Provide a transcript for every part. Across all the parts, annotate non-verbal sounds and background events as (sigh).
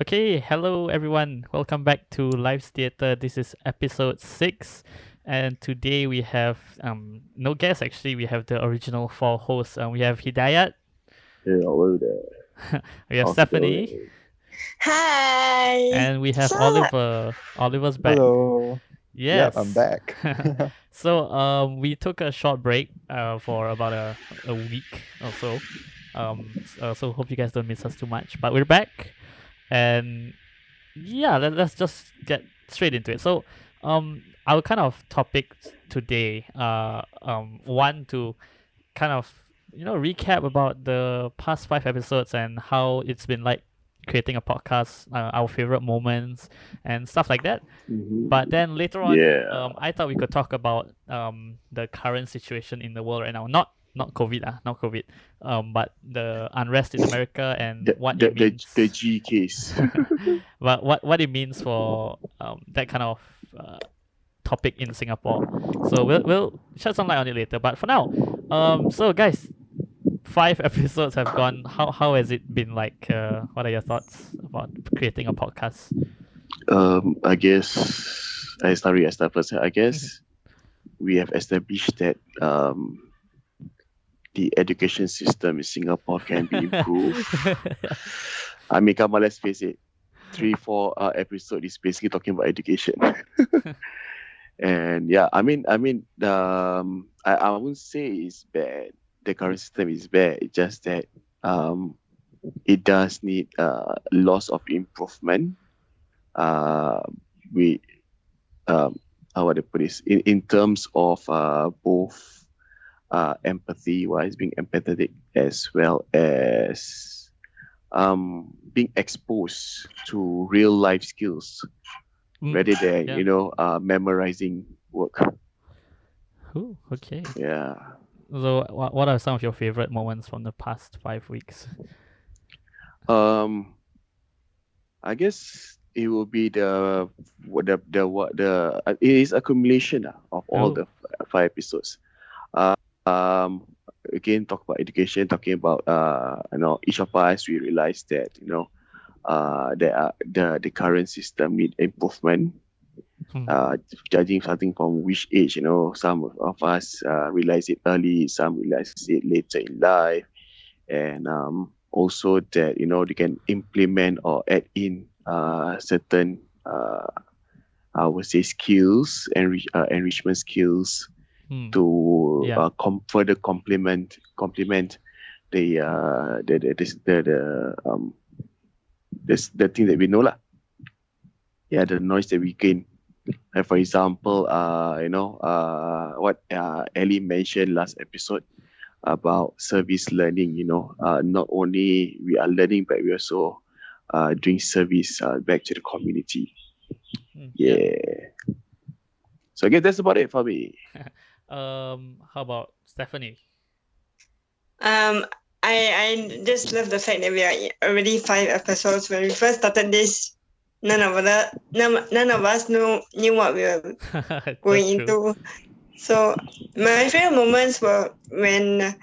Okay, hello everyone. Welcome back to Live Theatre. This is episode six, and today we have um no guest actually. We have the original four hosts. Um, we have Hidayat, Hello there. (laughs) we have How's Stephanie, going? Hi. and we have What's up? Oliver. Oliver's back. Hello. Yes, Yep, I'm back. (laughs) (laughs) so um, we took a short break uh for about a, a week or so. Um, so, so hope you guys don't miss us too much. But we're back, and yeah, let, let's just get straight into it. So um, our kind of topic today, uh, um, one to kind of you know recap about the past five episodes and how it's been like creating a podcast, uh, our favorite moments and stuff like that. Mhm. But then later on, Yeah. um, I thought we could talk about um the current situation in the world right now. Not not COVID, ah, not COVID. Um, but the unrest in America and the, what the, it means. the G case. (laughs) but what what it means for um that kind of uh, topic in Singapore. So we'll we'll shed some light on it later. But for now, um, so guys, five (laughs) episodes have gone. How how has it been like? Uh, what are your thoughts about creating a podcast? um, I guess I start with I start first. I guess (laughs) we have established that um, the education system in Singapore can be improved. (laughs) I mean, come on, let's face it. Three, four uh, episode is basically talking about education. (laughs) and yeah, I mean, I mean, um, I, I wouldn't say it's bad. The current system is bad. It's just that um, it does need uh, lots of improvement. Uh, we, um, how would I put this? In, in terms of uh, both uh, empathy wise, being empathetic, as well as um, being exposed to real life skills Mm, rather than yeah. you know uh, memorizing work. Ooh, okay. Yeah. So, what, what are some of your favorite moments from the past five weeks? Um, I guess it will be the what the the what the uh, it is accumulation ah, of all Oh. the f- five episodes. Uh, um, again, talk about education, talking about uh, you know, each of us we realize that you know, uh, there are the the current system need improvement. Hmm. Uh, judging starting from which age, you know, some of- us uh, realize it early, some realize it later in life, and um, also that you know they can implement or add in uh, certain uh, I would say skills enrich uh, enrichment skills Hmm. to Yeah. uh, com- further complement complement the uh, the the the, the, the um the, the thing that we know lah. Yeah, the noise that we gain. Like for example, uh, you know, uh, what uh, Ellie mentioned last episode about service learning. You know, uh, not only we are learning, but we are also uh, doing service uh, back to the community. Mm, Yeah. So I guess that's about it for me. (laughs) Um, how about Stephanie? Um, I I just love the fact that we are already five episodes. When we first started this, none of us none, none of us knew knew what we were (laughs) going true. into. So my favorite moments were when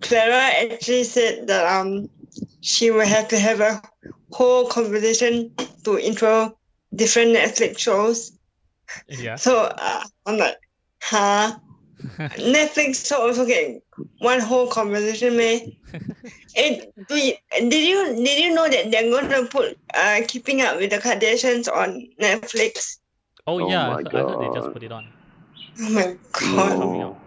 Clara actually said that um she will have to have a whole conversation to intro different Netflix shows. Yeah. So uh, I'm like, huh? Netflix show also get one whole conversation, man. (laughs) and do you, did you did you know that they're gonna put uh keeping up with the Kardashians on Netflix? Oh, Oh yeah, I, my heard- I heard they just put it on. Oh my god. No.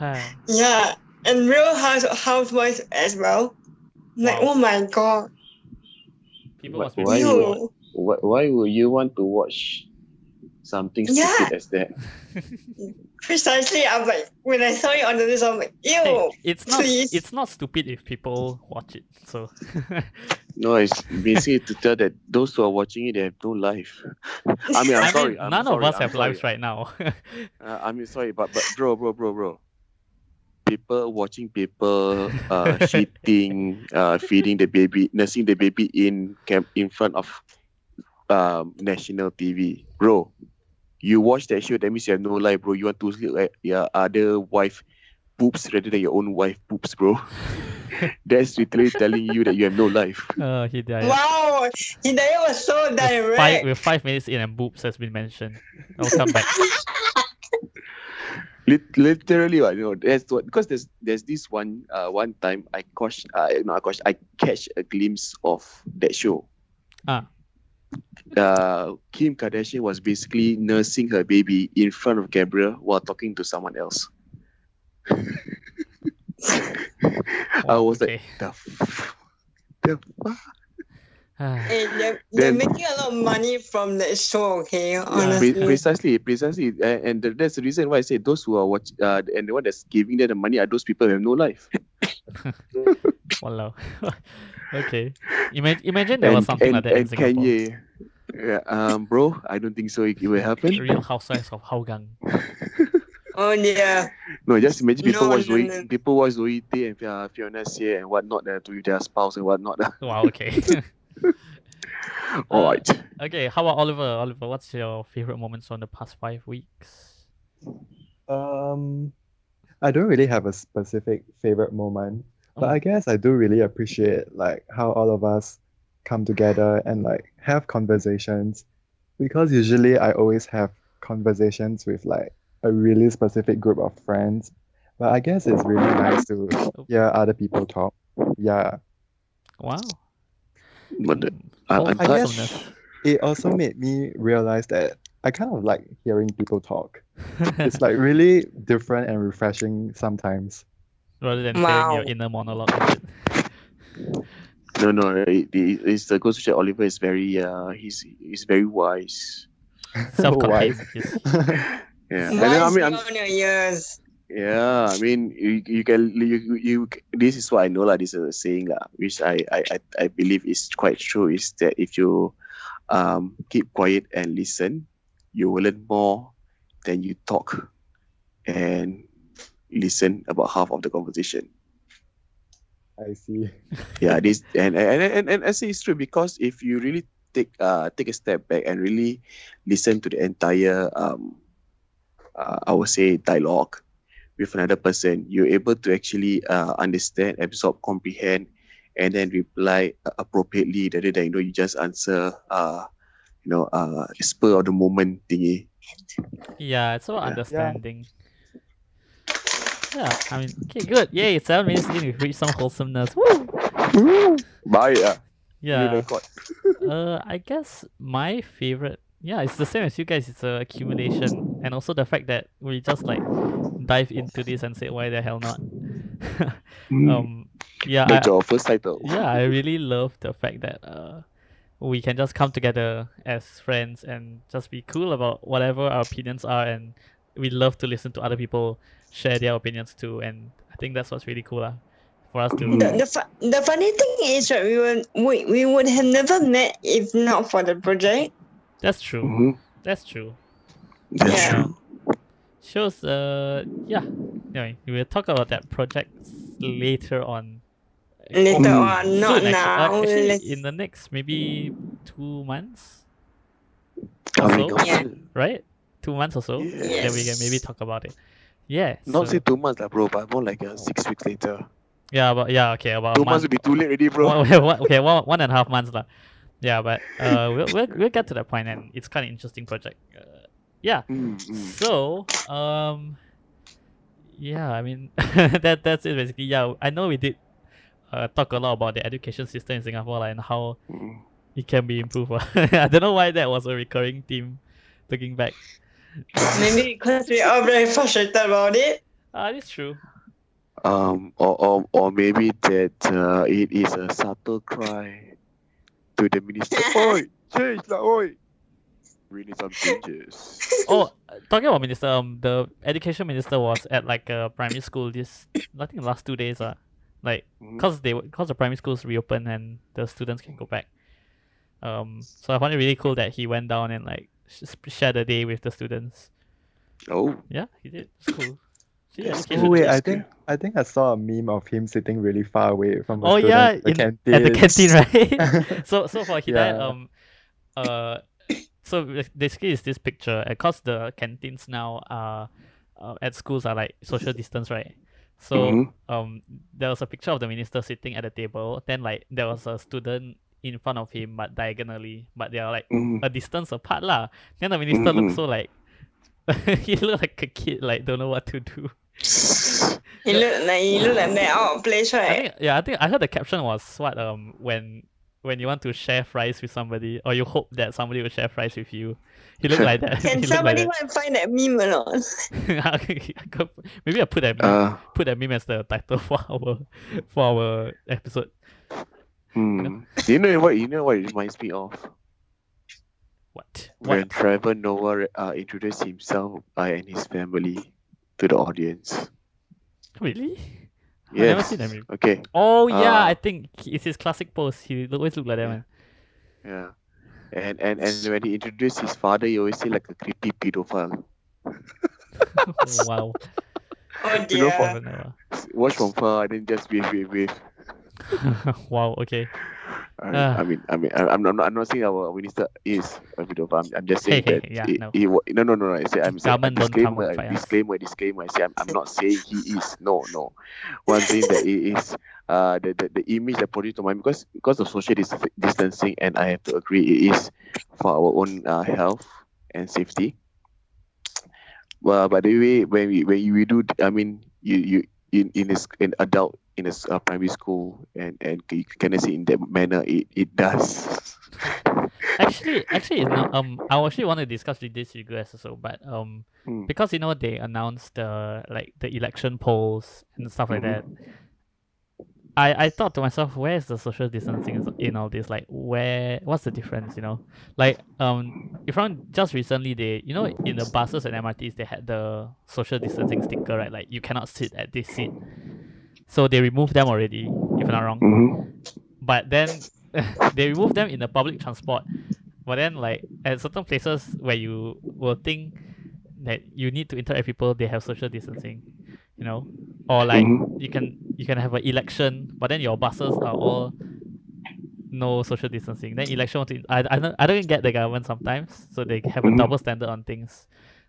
(sighs) Yeah. And Real House Housewives as well. Like Wow. oh my god. People Why- must be why you- bored. Why, why would you want to watch something Yeah. stupid as that? (laughs) Precisely. I'm like when I saw it on the list, I'm like, ew. Hey, it's not please. it's not stupid if people watch it. So (laughs) No, it's basically to tell that those who are watching it, they have no life. I mean, I'm I sorry. mean, I'm none of us I'm have sorry. lives right now. (laughs) Uh, I mean, sorry, but but bro, bro, bro, bro. People watching people uh, (laughs) shitting, uh, feeding the baby, nursing the baby in camp in front of um, national TV, bro. You watch that show, that means you have no life, bro. You want to look at your other wife poops rather than your own wife poops, bro. (laughs) That's literally telling you that you have no life. uh, Hidayat. Wow. so Hidayah was so Five, direct. we're five minutes in and boobs has been mentioned. I'll come back. (laughs) Literally, what, you know, that's what because there's there's this one uh one time I catch uh not I catch I catch a glimpse of that show. Ah. Uh, Kim Kardashian was basically nursing her baby in front of Gabriel while talking to someone else. (laughs) I was like, the, f- the fuck? (sighs) Hey, they're, they're Then- making a lot of money from that show, okay? Pre- Honestly. precisely, precisely, and, and th- that's the reason why I say those who are watch uh, and the one that's giving them the money are those people who have no life. (laughs) Walao. (laughs) okay. Imagine, imagine there was something and, like that in and Singapore. Kanye, yeah, um, bro, I don't think so. It, it will happen. Real Housewives of Hougang. (laughs) Oh, yeah. No, just imagine people No, watch no, Zoe, no. people watch Zoe Tay and uh, Fiona Xie and whatnot uh, to their spouse and whatnot. Uh. (laughs) Wow, okay. (laughs) All right. Uh, okay, how about Oliver? Oliver, what's your favorite moments from the past five weeks? Um, I don't really have a specific favorite moment, but. I guess I do really appreciate like how all of us come together and like have conversations because usually I always have conversations with like a really specific group of friends, but I guess it's really nice to hear other people talk. Yeah. Wow. But the- I- I'm I guess- It also made me realize that I kind of like hearing people talk. (laughs) It's like really different and refreshing sometimes. Rather than hearing Wow. your inner monologue. (laughs) no, no, it, it, it's the goes to Oliver is very uh he's he's very wise. (laughs) Self-contained. (laughs) Wise. yes. Yeah, and then, I mean, I'm, years. Yeah, I mean, you, you can you, you this is what I know lah. This is a saying lah, which I, I I I believe is quite true. Is that if you um keep quiet and listen, you will learn more than you talk, and listen about half of the conversation. I see. Yeah, this and and and, and I say it's true because if you really take uh take a step back and really listen to the entire um uh, I would say dialogue with another person, you're able to actually uh, understand, absorb, comprehend, and then reply uh, appropriately rather than you know you just answer uh you know uh spur of the moment thingy. Yeah, it's about Yeah. understanding. Yeah, I mean, okay, good. Yay, seven minutes in, we've reached some wholesomeness. Woo! Bye. Uh, Yeah. (laughs) Uh, I guess my favorite, yeah, it's the same as you guys. It's a accumulation, and also the fact that we just like dive into this and say, why the hell not? (laughs) um, yeah, I, That's your first title. yeah, I really love the fact that uh, we can just come together as friends and just be cool about whatever our opinions are, and we love to listen to other people share their opinions too. And I think that's what's really cool, lah, for us to. The, the, fu- the funny thing is that we would we, we would have never met if not for the project. That's true. Mhm. That's true. That's Yeah. true. Shows, uh, yeah. Anyway, we will talk about that project later on. Later Mm. on, not Soon, actu- uh, now. actually, Let's- in the next maybe two months, Coming So? Yeah. soon. right? Two months or so. Then we can maybe talk about it. Yeah. Not so- say two months, lah, bro, but more like uh, six weeks later. yeah, but yeah, okay, about Two months month. will be too late already, bro. One, (laughs) one- okay, one, one and a half months lah. Yeah, but uh, we'll, we'll we'll get to that point, and it's kind of interesting project. Uh, yeah. Mm, mm. So, um, yeah, I mean (laughs) that that's it basically. Yeah, I know we did uh, talk a lot about the education system in Singapore like, and how Mm. it can be improved. (laughs) I don't know why that was a recurring theme. Looking back, Maybe because we are very frustrated about it. ah, it's true. Um, or, or, or maybe that uh, it is a subtle cry to the minister. (laughs) oi, change lah, oi. We need some changes. (laughs) Oh, uh, talking about minister, um, the education minister was at like a primary school this, I think the last two days, uh, like Mhm. cause they cause the primary schools reopen and the students can go back. Um, so I found it really cool that he went down and like sh- share the day with the students. Oh, Yeah, he did. It's cool. See, Yes. Oh wait, I think I think I saw a meme of him sitting really far away from the Oh yeah, students, the in, canteen. at the canteen, right? (laughs) so so for Hidayat, Yeah. um, uh, so bas- basically it's this picture. Because the canteens now are uh, at schools are like social distance, right? So Mhm. um, there was a picture of the minister sitting at the table. Then like there was a student in front of him but diagonally, but they are like Mm. a distance apart lah. Then the minister Mm-mm. looks so like (laughs) he looked like a kid, like don't know what to do. He look like he look like they're out of place, I right? think yeah, I think I heard the caption was what um when when you want to share fries with somebody or you hope that somebody will share fries with you. He looked like that. (laughs) Can somebody like go and find that meme or not? that. (laughs) Okay, I could- Maybe I put that meme, Uh, put that meme as the title for our for our episode. Hmm. (laughs) You know what? You know what it reminds me of What? when What? Trevor Noah uh, introduced himself uh, and his family to the audience. Really? I've never seen that meme. Okay. Oh yeah, Uh, I think it's his classic pose. He always look like that Yeah. man. Yeah. And and and when he introduced his father, he always say like a creepy pedophile. (laughs) wow. Oh You know, dear. for- Trevor Noah. Watch from far and then just wave, wave, wave. (laughs) wow. Okay. I, Ah. I mean, I mean, I, I'm not, I'm not saying our minister is a pedophile. I'm, I'm just saying Hey, that. hey, yeah, he- no. no, no, no. I say, I'm saying a Government don't disclaimer, and fight a us. disclaimer, disclaimer. I say, I'm, I'm not saying he is. No, no. One thing that he is, uh, the, the, the image that portrays to mind because because of social dis- distancing, and I have to agree, it is for our own uh, health and safety. Well, by the way, when we when we do, I mean, you you in in this in adult in a uh, primary school and and you can say in that manner, it it does. (laughs) Actually, actually, it's not, um, I actually want to discuss with this you guys also, but um, Hmm. because you know they announced the like the election polls and stuff like that. I, I thought to myself, where is the social distancing in all this? Like, where? What's the difference? You know, like um, if I'm just recently they, you know, in the buses and MRTs they had the social distancing sticker, right? Like you cannot sit at this seat. So they removed them already, if I'm not wrong Mm-hmm. but then (laughs) they remove them in the public transport. But then, like at certain places where you will think that you need to interact with people, they have social distancing, you know, or like Mhm. you can you can have an election, but then your buses are all no social distancing. Then election, I I don't I don't get the government sometimes, so they have a Mhm. double standard on things.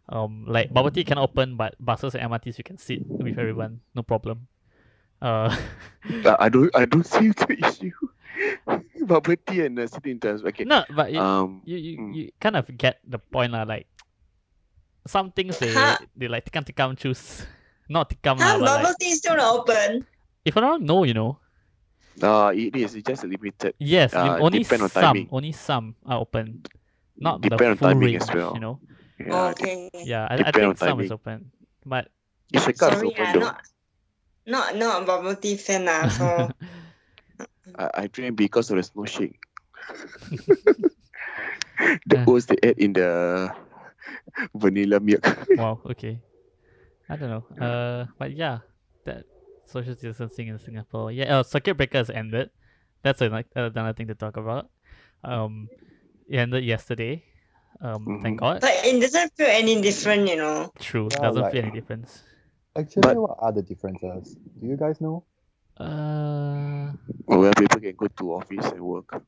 Um, like bubble tea cannot open, but buses and MRTs you can sit with everyone, no problem. Uh, I don't I don't see the issue. (laughs) Bubble tea and uh, sitting terms. Okay. no, but it, Um. you you, Mm. you kind of get the point lah. Like some things they Huh? they like tikam tikam choose, not tikam Huh? lah. But Bubble like, tea still not open. if I don't know, you know, Uh, it is. It's just limited. yes, Uh, only depend on some, timing. only some are open, not Depend the on full timing range. as well. You know, Yeah. okay. yeah, I, I Depend think on some is open, but Ishaka is Sorry, open though. not not not a bubble tea fan ah. So (laughs) I, I drink because of the snow shake. (laughs) the Uh. oats they add in the vanilla milk. (laughs) wow, okay, I don't know. Uh, but yeah, that social distancing in Singapore. Yeah, uh, circuit breaker has ended. That's another another thing to talk about. Um, it ended yesterday. Um, thank God. but it doesn't feel any different, you know. True, Yeah, doesn't like- feel any difference. Actually, But- what are the differences? Do you guys know? Uh, Where people can go to office and work.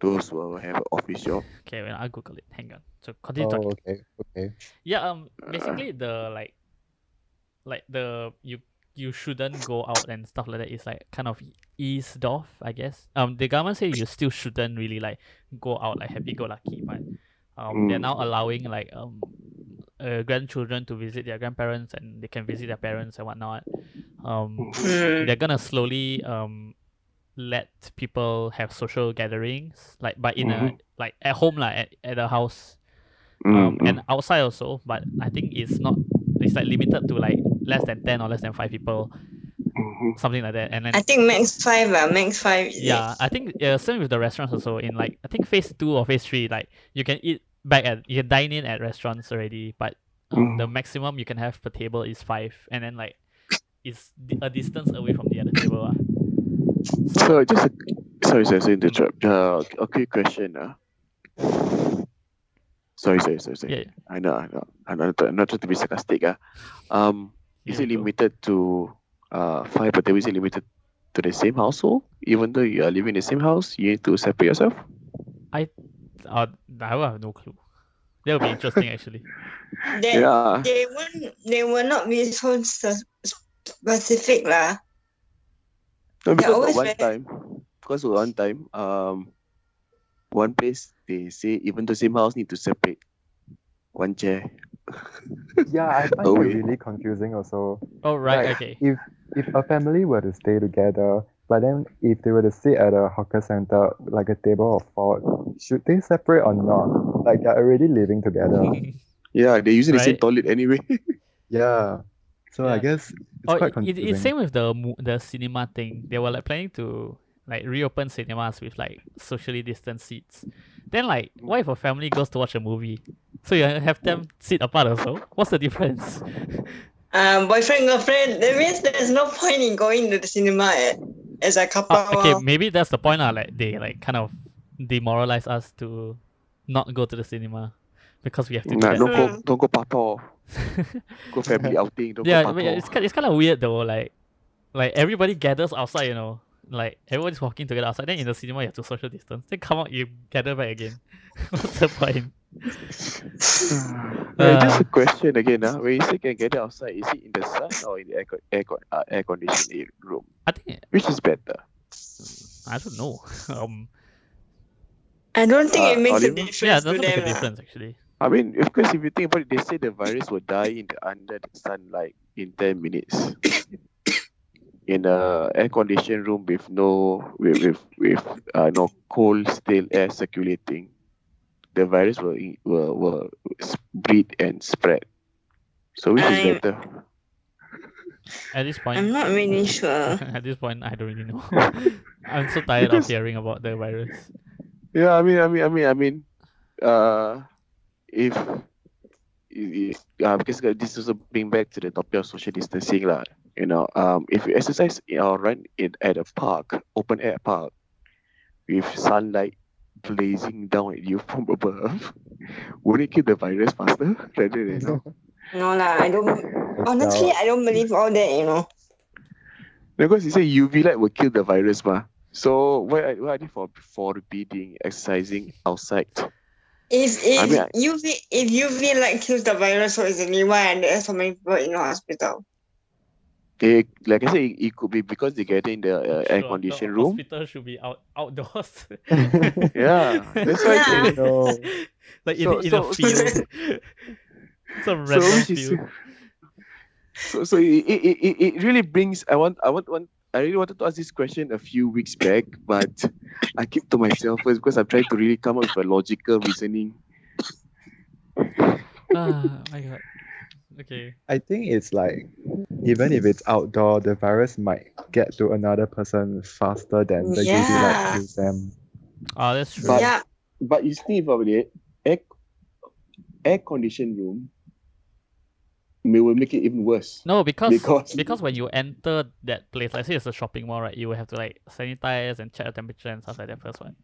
Those who have an office job. okay, well, I'll Google it. Hang on. So continue Oh, talking. okay, okay. Yeah, um, basically the like, like the you you shouldn't go out and stuff like that is like kind of eased off, I guess. Um, the government say you still shouldn't really like go out like happy go lucky, but um, they're Mm. now allowing like um, uh, grandchildren to visit their grandparents and they can visit their parents and whatnot. Um, Hmm. they're gonna slowly um let people have social gatherings like but in a Mhm. like at home like at, at a house Mm, um mm. and outside also but i think it's not it's like limited to like less than 10 or less than 5 people Mhm. something like that and then I think max five ah, max five. yeah i think uh, same with the restaurants also in like i think phase 2 or phase 3 like you can eat back at you can dine in at restaurants already but um, the maximum you can have per table is 5 and then like it's a distance away from the other table ah. So just a, sorry, sorry, sorry interrupt. Uh, a quick question. Uh. Sorry, sorry, sorry, sorry. yeah, yeah. I know, I know. I'm not, I'm not trying to be sarcastic. Uh. Um, is Here it limited to uh five but is it limited to the same household? Even though you are living in the same house, you need to separate yourself? Uh, i will have no clue that would be interesting actually (laughs) They, Yeah. they won't they will not be so specific lah. No, because one very- time, because one time, um, one place they say even the same house need to separate one chair. (laughs) Yeah, I find Oh, that wait. really confusing also. Oh right, Like, okay. If if a family were to stay together, but then if they were to sit at a hawker center, like a table of four, should they separate or not? Like they're already living together. (laughs) Yeah, they're using the same toilet anyway. (laughs) yeah. So I guess it's oh, quite it, it, it's same with the the cinema thing. They were like planning to like reopen cinemas with like socially distanced seats. Then like, what if a family goes to watch a movie? So you have them sit apart also. What's the difference? (laughs) Um, boyfriend, girlfriend. That means there's no point in going to the cinema eh, as a couple. Oh, okay, maybe that's the point. Uh, like they like kind of demoralize us to not go to the cinema because we have to. do nah, that. don't go, don't go pato. (laughs) Go family outing. Don't yeah, go but yeah, pato. it's kind it's kind of weird though. Like, like everybody gathers outside, you know. Like everybody's walking together outside. Then in the cinema, you have to social distance. Then come out, you gather back again. (laughs) What's the point? Yeah, just Uh, a question again. Uh, when you say can get it outside, is it in the sun or in the air, con- air, con- uh, air conditioned room? I think Which is better? I don't know. (laughs) Um, I don't think Uh, it makes a difference yeah, it doesn't make them. a difference actually. I mean, of course, if you think about it, they say the virus will die in the, under the sunlight in 10 minutes. (coughs) in a air conditioned room with no with with, with uh, no cold stale air circulating, the virus will in- will, will s- breed and spread. So which is I'm- better? At this point, I'm not really (laughs) sure. at this point, I don't really know. (laughs) I'm so tired of hearing about the virus. Yeah, I mean, I mean, I mean, I mean, uh, if, if uh, because this also bring back to the topic of social distancing, lah. You know, um, if you exercise in- or run in at a park, open air park, with sunlight blazing down at you from above, would it kill the virus faster rather than? No lah, I don't. Honestly, I don't believe all that. You know. Because you say UV light will kill the virus, ma. So why are, why are they for forbidding exercising outside? If if I mean, I- UV if UV light kills the virus so easily, why are there so many people in the hospital? It, like I say, it, it could be because they get in the uh, air Sure, conditioned the room. Hospital should be out outdoors. (laughs) Yeah, that's why. (laughs) Yeah. they- no. like in, So- in so- a field. (laughs) Some so random which is- field. so so it, it, it, it really brings I want I want, want I really wanted to ask this question a few weeks back, but I keep to myself first because I'm trying to really come up with a logical reasoning. ah, my god. Okay. I think it's like even if it's outdoor, the virus might get to another person faster than the UV Yeah. light kills them. Oh, that's true. But- yeah, But you think about it, air air conditioned room may will make it even worse. no, because, because- because when you enter that place, like say it's a shopping mall, right? You will have to like sanitize and check the temperature and stuff like that first one.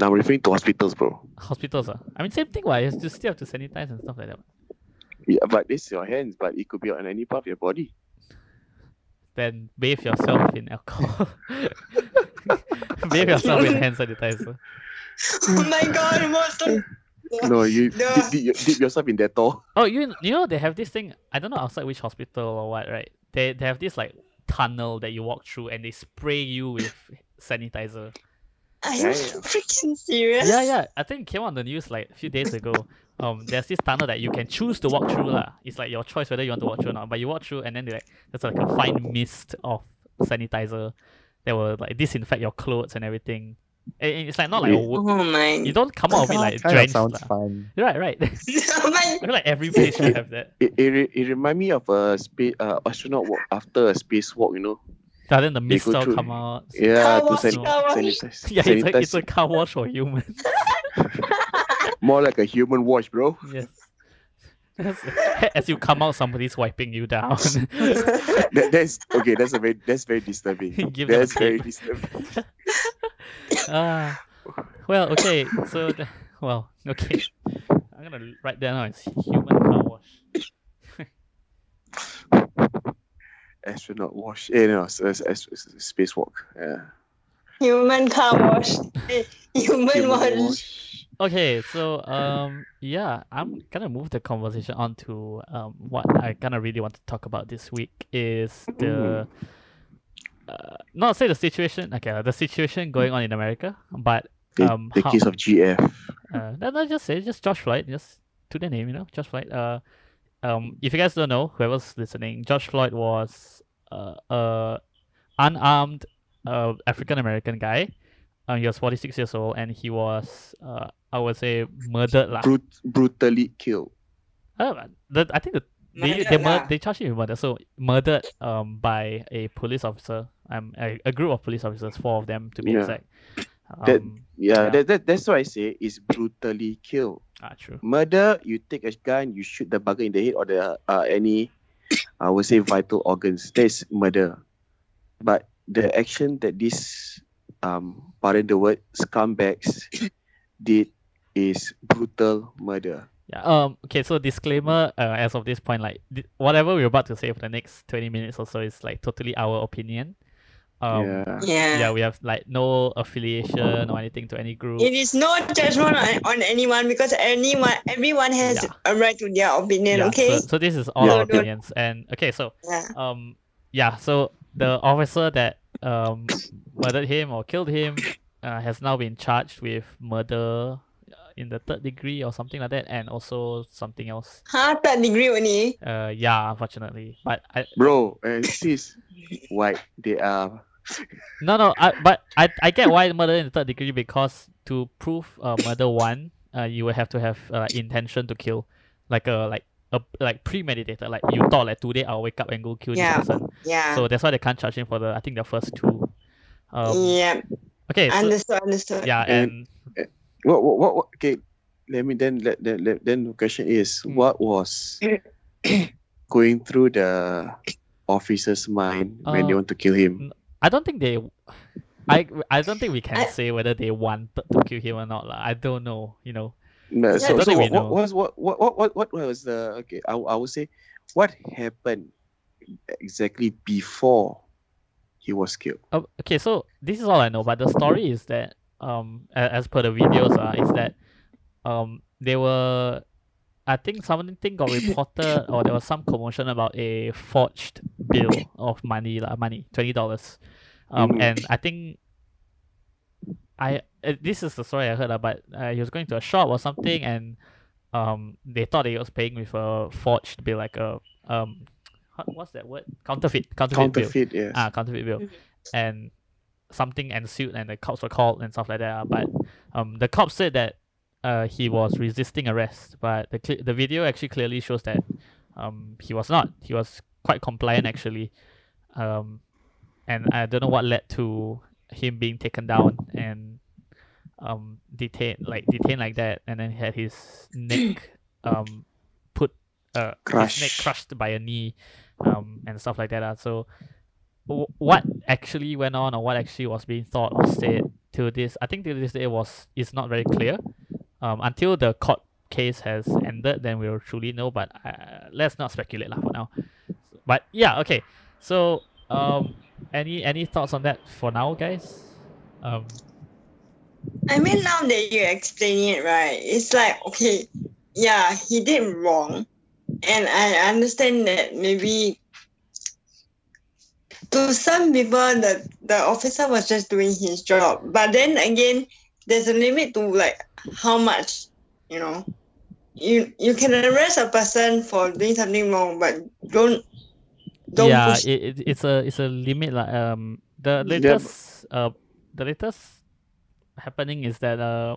I'm referring to hospitals, bro. Hospitals, uh. I mean same thing, why? You still have to sanitize and stuff like that. Yeah, but this is your hands, but it could be on any part of your body. Then bathe yourself in alcohol. (laughs) bathe yourself in hand sanitizer. oh my god, what's the No, you The- dip, dip, dip yourself in Dettol. Oh, you you know they have this thing. I don't know outside which hospital or what, right? They they have this like tunnel that you walk through and they spray you with sanitizer. Are you freaking serious? Yeah, yeah. I think it came on the news like a few days ago. Um, there's this tunnel that you can choose to walk through lah. It's like your choice whether you want to walk through or not. But you walk through and then they like there's like a fine mist of sanitizer that will like disinfect your clothes and everything. And and it's like not like a Wait. wo- Oh my. you don't come out of it like kind of drenched. sounds lah. fun. Right, right. (laughs) (laughs) I oh feel like every place should have that. It, it, it remind me of a space uh, astronaut walk after a space walk, you know. Yeah, then the mist will come out. Yeah, Car to wash, san- car wash. sanitize. Yeah, it's a, it's a car wash for humans. (laughs) More like a human wash, bro. yes. (laughs) As you come out, somebody's wiping you down. (laughs) That, that's okay. That's a very that's very disturbing. (laughs) Give that's very disturbing. Ah, well, okay. So, the, well, okay. I'm gonna write that down as human car wash. Astronaut wash. Eh, no, s- s- s- s- spacewalk. Yeah. Human car wash. Human, Human wash. wash. Okay, so um, yeah, I'm gonna move the conversation on to um what I kind of really want to talk about this week is the uh, not say the situation. Okay, the situation going on in America, but The, um, the how- case of GF. uh, no, no, just say just George Floyd, just to the name, you know, George Floyd. Uh, um, if you guys don't know, whoever's listening, George Floyd was uh, a unarmed uh, African American guy. Um, he was forty six years old, and he was uh, I would say murdered lah. Brut- brutally killed. Uh, the, I think the they they, mur- they charged him with murder. So murdered um by a police officer. Um, a, a group of police officers, four of them to be Yeah. exact. That- Um, Yeah, Yeah. That, that, that's why I say is brutally killed. ah, true. Murder, you take a gun, you shoot the bugger in the head or the uh, any, I would say vital organs. That's murder. But the action that this, um, pardon the word, scumbags (coughs) did is brutal murder. Yeah. Um. Okay. So disclaimer. Uh, as of this point, like th- whatever we're about to say for the next twenty minutes or so is like totally our opinion. Um, yeah. Yeah. yeah. We have like no affiliation or anything to any group. It is no judgment on, on anyone because anyone, everyone has Yeah. a right to their opinion. Yeah, okay. So, so this is all Yeah. our No, no. opinions. And okay. So yeah. um. Yeah. So the officer that um murdered him or killed him uh, has now been charged with murder uh, in the third degree or something like that, and also something else. Huh? Third degree only. Uh. Yeah. Unfortunately, but I Bro, and sis, why they are (laughs) No, no, I, but I, I get why murder in the third degree because to prove uh, murder one, uh, you will have to have uh, intention to kill, like a like a like premeditated. Like you thought like today I'll wake up and go kill Yeah. this person. Yeah. So that's why they can't charge him for the I think the first two. Um, yeah. Okay. So, Understood. Understood. yeah, and, And- what, what, what, what okay let me then let, let, let then the question is Hmm. what was (coughs) going through the officer's mind when they Uh, want to kill him I don't think they. I, I don't think we can I- say whether they wanted to kill him or not. lah. I don't know. You know. No, Yeah, so, so what, what was what, what what what was the okay I, I would say what happened exactly before he was killed? Oh, okay, so this is all I know, but the story is that um as per the videos uh, is that um they were I think something got reported (coughs) or there was some commotion about a forged bill of money lah, money twenty dollars, um Mhm. and I think I uh, this is the story I heard lah, but uh, he was going to a shop or something and um they thought he was paying with a forged bill like a um what's that word? Counterfeit counterfeit, bill. Counterfeit yes. Ah counterfeit bill. Mhm. and something ensued and the cops were called and stuff like that ah. but um the cops said that uh he was resisting arrest but the cl- the video actually clearly shows that um he was not. He was quite compliant actually. Um and I don't know what led to him being taken down and um detained like detained like that and then he had his neck (clears throat) um put uh his neck crushed by a knee um and stuff like that uh. so w- what actually went on or what actually was being thought or said to this I think to this day was is not very clear. Um until the court case has ended then we'll truly know but uh, let's not speculate lah for now. But yeah okay. So um any any thoughts on that for now guys? Um I mean, now that you explain it, right? It's like okay, yeah, he did wrong, and I understand that maybe to some people the the officer was just doing his job, but then again, there's a limit to like how much, you know. You you can arrest a person for doing something wrong, but don't don't yeah push. it, it, it's a it's a limit like um the Yeah, but- latest uh the latest happening is that uh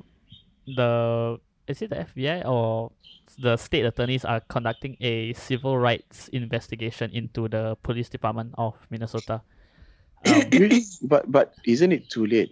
the is it the FBI or the state attorneys are conducting a civil rights investigation into the police department of Minnesota. (coughs) Um, Really? but but isn't it too late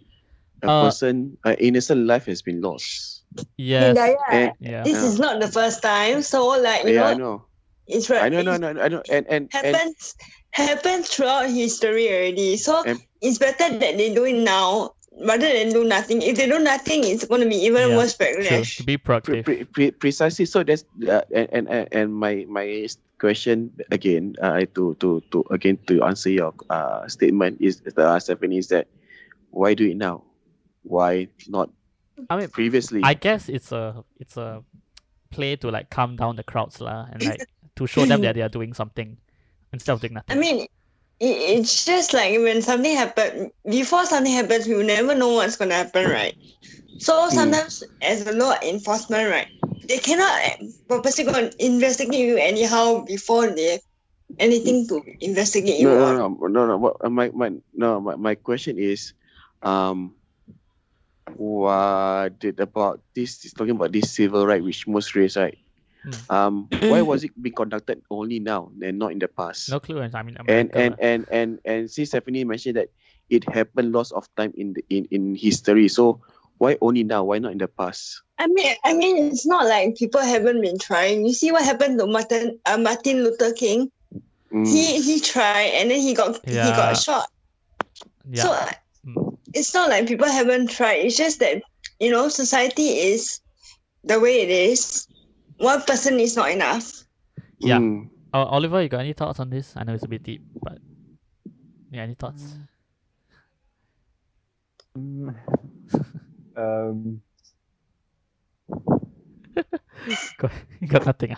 a Uh, person an innocent life has been lost yes, Yeah, and yeah, This Yeah. is not the first time, so like you yeah i know, know it's right. i know no it's- no i know and and, and happens happens throughout history already. So And- it's better that they do it now rather than do nothing. If they do nothing, it's going to be even Yeah, worse true. backlash. To be pre- proactive. pre- pre- precisely so that's uh, and, and and and my my question again uh, to to to again to answer your uh statement is the uh, Stephanie is that why do it now why not I mean, previously I guess it's a it's a play to like calm down the crowds lah, and like to show them that they are doing something instead of doing nothing. (laughs) I mean, it, it's just like when something happen before something happens, we will never know what's gonna happen, right? So sometimes as a law enforcement, right, they cannot purposely go and investigate you anyhow before they have anything to investigate you No, no, no, no, no. What, uh, my, my, no, my, my question is, um, what did about this? Is talking about this civil right, which most race, right? Um, (laughs) why Mm. was it being conducted only now and not in the past? No clue. I mean, and America, and, lah. and and and since Stephanie mentioned that it happened lots of time in the in, in history, so why only now? Why not in the past? I mean, I mean, it's not like people haven't been trying. You see what happened to Martin, uh, Martin Luther King? Mm, He he tried and then he got he got shot. yeah. So Mm. it's not like people haven't tried. It's just that you know society is the way it is. One person is not enough. Yeah. mm. Uh, Oliver, you got any thoughts on this? I know it's a bit deep, but yeah, any thoughts? Mm. um, (laughs) Got, you got nothing.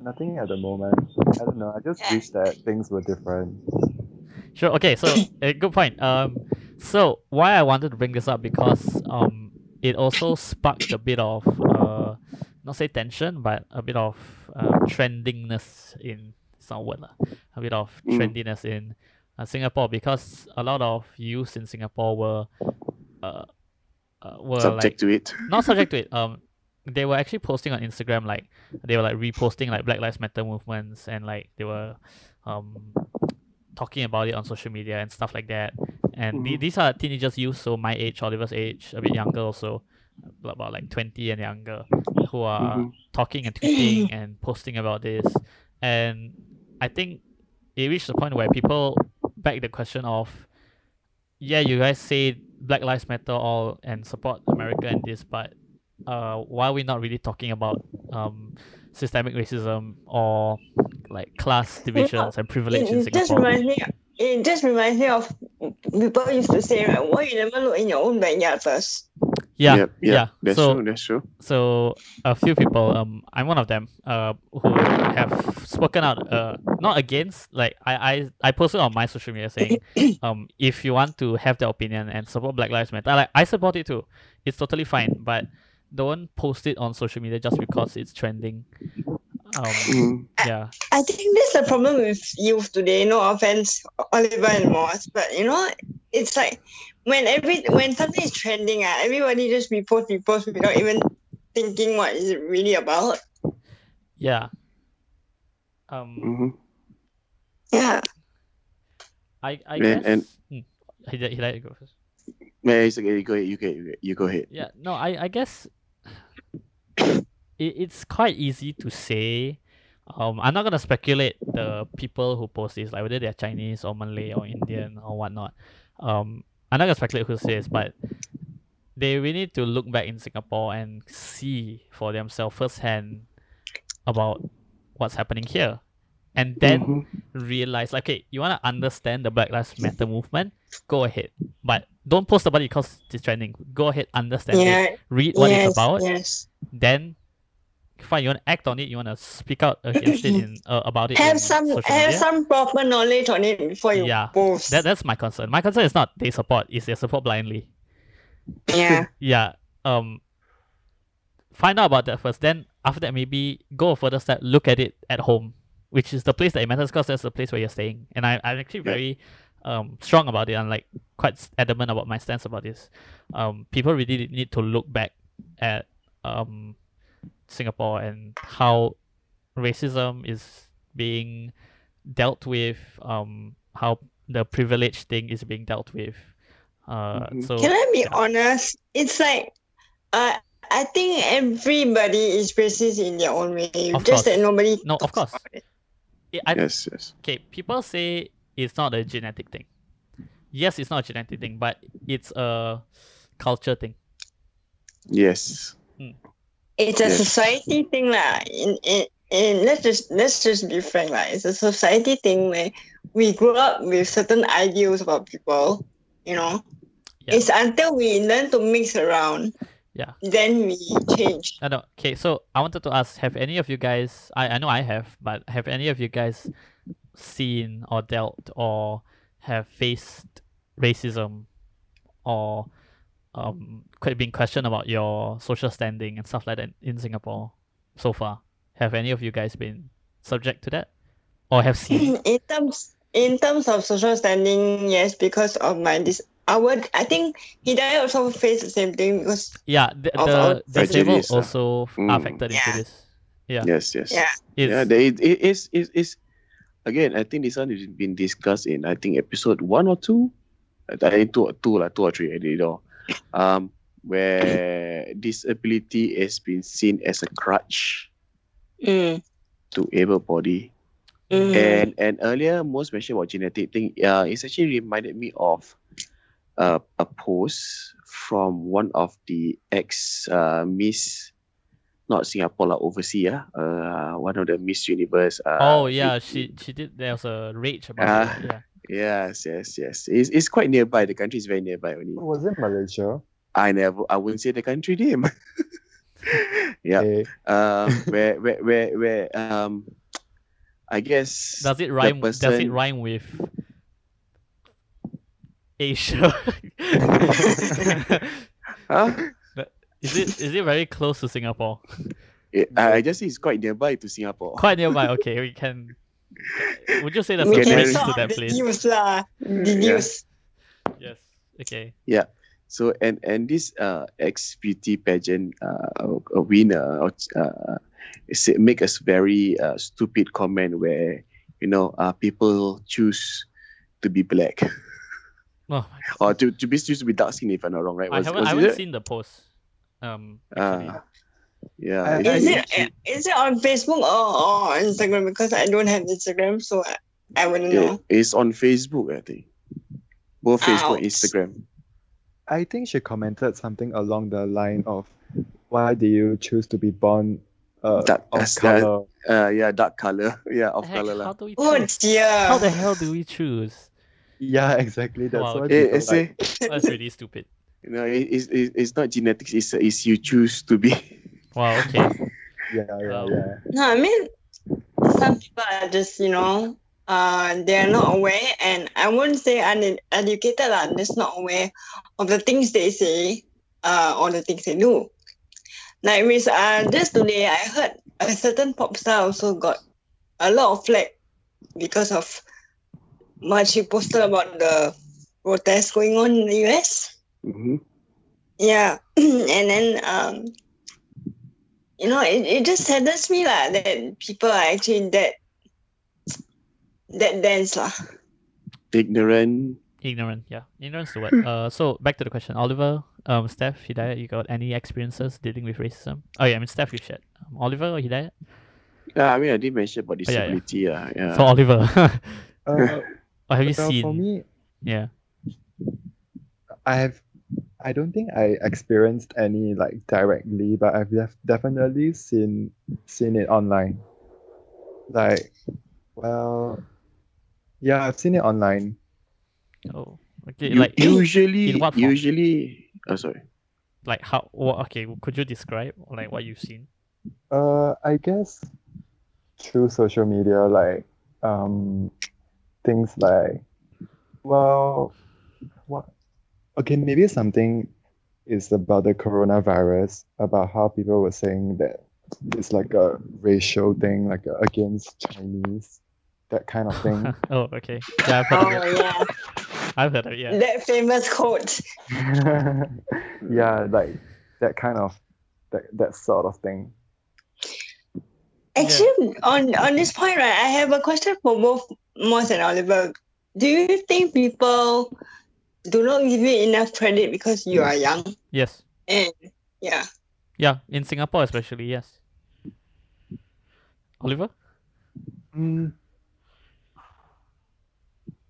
nothing at the moment. I don't know. I just wish that things were different. Sure. Okay. So, a (laughs) good point. Um, so why I wanted to bring this up because um, it also sparked a bit of uh, not say tension, but a bit of uh, trendingness in a word. A bit of Mm. trendiness in uh, Singapore because a lot of youths in Singapore were uh, uh were like Subject to it. (laughs) not subject to it. (laughs) Um, they were actually posting on Instagram like they were like reposting like Black Lives Matter movements and like they were um talking about it on social media and stuff like that. And the Mhm. these are teenagers, youth, so my age, Oliver's age, a bit younger also, about like twenty and younger, who are Mhm. talking and tweeting (clears throat) and posting about this. And I think it reached the point where people back the question of, yeah, you guys say Black Lives Matter all and support America in this, but uh, why are we not really talking about um, systemic racism or like class divisions and privilege in It, it just reminds me. It just reminds me of people used to say, right? Why you never look in your own backyard first? Yeah, Yep, yep, yeah. That's so true. That's true. so a few people um i'm one of them uh who have spoken out uh not against like i i, I posted on my social media saying (coughs) um if you want to have the opinion and support black lives matter like i support it too it's totally fine but don't post it on social media just because it's trending um Mm. yeah I think that's the problem with youth today. No offense, Oliver and Moss, but you know, it's like when every when something is trending, uh, everybody just repost, repost without even thinking what is it really about. yeah um hmm Yeah. i i And- guess and- Hmm. he, he let it go first Yeah, it's okay. You go ahead. You go ahead. You go ahead. Yeah, no, I I guess it, it's quite easy to say. Um, I'm not gonna speculate the people who post this, like whether they're Chinese or Malay or Indian or whatnot. Um, I'm not gonna speculate who says, but they really need to look back in Singapore and see for themselves firsthand about what's happening here, and then Mhm. realize like okay you want to understand the black lives matter movement? Go ahead. But don't post about it because it's trending. Go ahead understand it. Read what yes, it's about. Yes. then fine you want to act on it you want to speak out against it in (laughs) uh, about it Have some have media. some proper knowledge on it before you Yeah. post. that, that's my concern my concern is not they support is they support blindly yeah. (laughs) yeah um find out about that first then after that maybe go a further step look at it at home which is the place that it matters because that's the place where you're staying and I, i'm actually very um strong about it i'm like quite adamant about my stance about this um people really need to look back at um singapore and how racism is being dealt with um how the privilege thing is being dealt with uh Mhm. so Can I be yeah. honest? It's like, uh, I think everybody is racist in their own way. Of just that course. nobody. No, of course. about it. I- I, Yes. Yes. okay, people say it's not a genetic thing. Yes, it's not a genetic thing, but it's a culture thing. Yes. It's a Yes. society thing, lah. In, in, in let's just let's just be frank, lah. It's a society thing where we grow up with certain ideals about people. You know, Yeah. it's until we learn to mix around. Yeah. Then we change. I know. Okay, so I wanted to ask: Have any of you guys? I I know I have, but have any of you guys seen or dealt or have faced racism or um quite been questioned about your social standing and stuff like that in Singapore so far? Have any of you guys been subject to that? Or have seen? (clears throat) in terms in terms of social standing, yes, because of my dis I would I think Hidayah also faced the same thing because Yeah, the, Of- the disabled prejudice, uh, also f- are mm. factored Yeah. into this. Yeah. Yes, yes. yeah. It's, yeah, there, it, it is is is again. I think this one has been discussed in I think episode one or two. I think two, two like two or three. I don't know. Um, where disability has been seen as a crutch Mm, to able body. mm. And and earlier, most mentioned about genetic thing. Uh, it's actually reminded me of uh, a post from one of the ex uh, Miss, not Singapore, like overseas. Yeah, uh, one of the Miss Universe. Uh, oh yeah, it- she she did there was a rage about Ah. it. Yeah. Yes, yes, yes. It's, it's quite nearby. The country is very nearby only. Was it Malaysia? I never, I wouldn't say the country name. (laughs) yeah. Okay. Um, (laughs) where, where, where, where, um, I guess. Does it the rhyme does it rhyme with Asia? (laughs) Huh? is it is it very close to Singapore? It, I I just say it's quite nearby to Singapore. Quite nearby. Okay, we can. Would you say that's we a Okay, can there bridge is- to talk that the news lah. The news. Yes. Okay. Yeah. So and and this uh ex beauty pageant uh a winner uh make a very uh, stupid comment where you know uh people choose to be black Oh, or to to be choose to be dark skin if I'm not wrong right I haven't, I haven't seen the post. Um. Actually. Ah, yeah I- it- Is it- it is it on Facebook or, or Instagram? Because I don't have Instagram, so I, I wouldn't know. it's on Facebook I think both Facebook and Ouch. Instagram I think she commented something along the line of, "Why do you choose to be born uh, That- of that's- that- color?" uh yeah dark color (laughs) yeah of Heck, color how do we Oh choose? dear. How the hell do we choose? Yeah, (laughs) exactly. That's Wow, why okay. Eh, people I say like, That's really stupid. you know it, it's, it's it's not genetics it's it's you choose to be (laughs) Wow. Okay. (laughs) yeah, yeah, Um, yeah. No, I mean, some people are just, you know, uh, they're not aware, and I wouldn't say uneducated, lah, just not aware of the things they say uh, or the things they do. Like, with, uh, just today, I heard a certain pop star also got a lot of flack because of what she posted about the protests going on in the US. Mhm. Yeah, (clears throat) and then um, you know, it, it just saddens me lah that people are actually that that dense lah. ignorant Ignorant. Yeah. Ignorance to what? Uh. So back to the question, Oliver. Um. Steph. Hidayat. You got any experiences dealing with racism? Oh yeah. I mean Steph. You shared. Um, Oliver or Hidayat? Yeah, I mean, I did mention about Oh, yeah, yeah. disability. Yeah, yeah. So Oliver. (laughs) Uh, or have you seen? for me, Yeah. I have. I don't think I experienced any like directly, but I've def- definitely seen seen it online. Like, well, yeah, I've seen it online. Oh. Okay. U- like usually, in what usually. Oh, sorry. like how? What? Okay. Could you describe like what you've seen? Uh, I guess through social media, like um, things like, well, what? Okay, maybe something is about the coronavirus, about how people were saying that it's like a racial thing, like uh, against Chinese, that kind of thing. (laughs) oh. Okay. Yeah. I've heard Oh of it. yeah, I've heard of it. Yeah. that famous quote. (laughs) yeah, like that kind of that that sort of thing. Actually, on on this point, right, I have a question for both Moss and Oliver. Do you think people do not give you enough credit because you are young? Yes. And yeah, Yeah. In Singapore, especially. Yes. Oliver. Mm,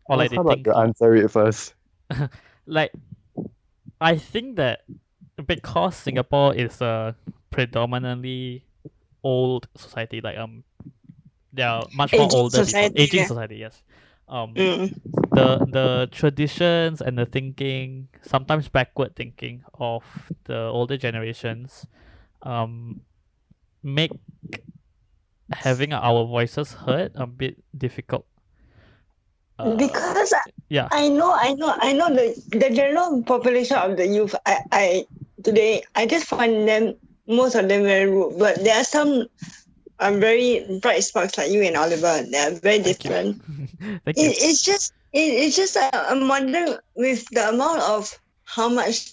Or like how about think you answer it first? (laughs) like I think that because Singapore is a predominantly old society, like um, they are much more Aging older people- society, aging yeah. society. Yes. Um, mm, the the traditions and the thinking, sometimes backward thinking of the older generations, um, make having our voices heard a bit difficult. Uh, because I, yeah. I know, I know, I know the the general population of the youth. I, I today I just find them most of them very rude, but there are some um, very bright sparks like you and Oliver. They are very Thank different. (laughs) It, it's just it's just uh, I'm wondering with the amount of how much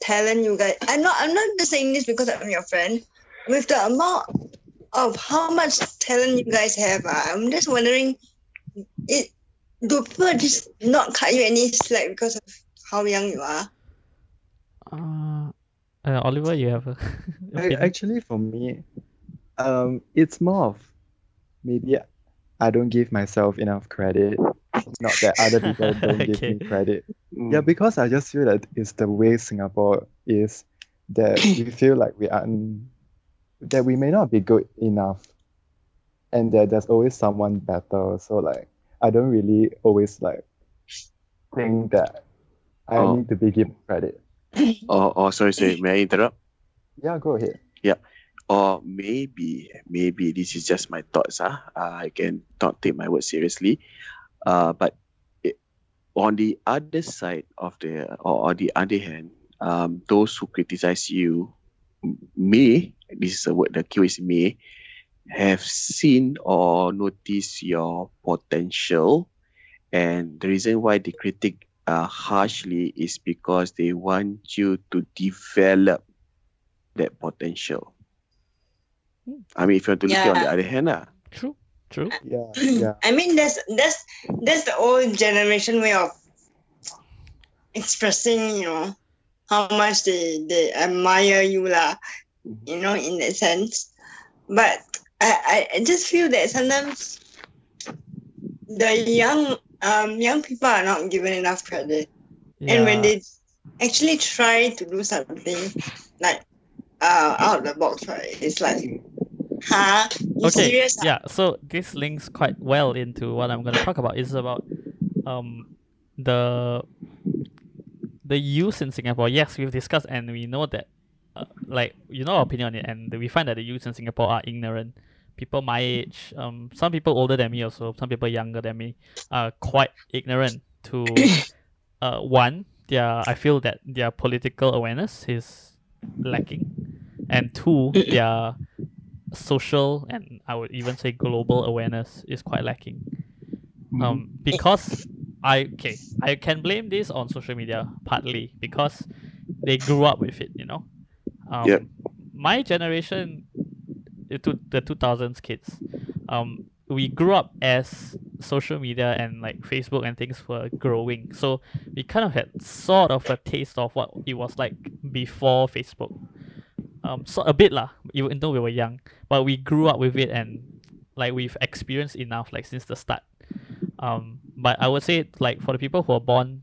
talent you guys. I'm not I'm not just saying this because I'm your friend. With the amount of how much talent you guys have, uh, I'm just wondering, it do people just not cut you any slack because of how young you are? Uh, uh, Oliver, you have a (laughs) I, actually, for me, um, it's more of maybe I don't give myself enough credit. Not that other people don't (laughs) give me credit. Mm. Yeah, because I just feel that it's the way Singapore is that we (coughs) feel like we aren't, that we may not be good enough, and that there's always someone better. So like, I don't really always like think that I Oh. need to be given credit. (coughs) Oh, or sorry, sorry, may I interrupt? Yeah, go ahead. Yeah or maybe, maybe this is just my thoughts. Huh? Uh, I can not take my words seriously. Uh, but it, on the other side of the, or on the other hand, um, those who criticize you m- may, this is a word, the keyword is may, have seen or noticed your potential. And the reason why they critique uh, harshly is because they want you to develop that potential. Hmm. I mean, if you want to look at it on the other hand, uh, True. True. (clears throat) Yeah, yeah. I mean, that's that's that's the old generation way of expressing, you know, how much they they admire you lah. You know, in that sense. But I, I I just feel that sometimes the young um young people are not given enough credit, and when they actually try to do something like uh out of the box, right? It's like, huh? You okay serious? ah? yeah so this links quite well into what i'm going to talk about it's about um the the youth in singapore yes we've discussed and we know that uh, like you know our opinion on it and we find that the youth in singapore are ignorant people my age um some people older than me also some people younger than me are quite ignorant to (coughs) uh one their i feel that their political awareness is lacking and two (coughs) their social and I would even say global awareness is quite lacking. Um, because I okay, I can blame this on social media partly because they grew up with it, you know. Um, Yep. My generation, the two the two thousands kids, um, we grew up as social media and like Facebook and things were growing, so we kind of had sort of a taste of what it was like before Facebook um so a bit lah even though we were young but we grew up with it and like we've experienced enough like since the start um but i would say like for the people who are born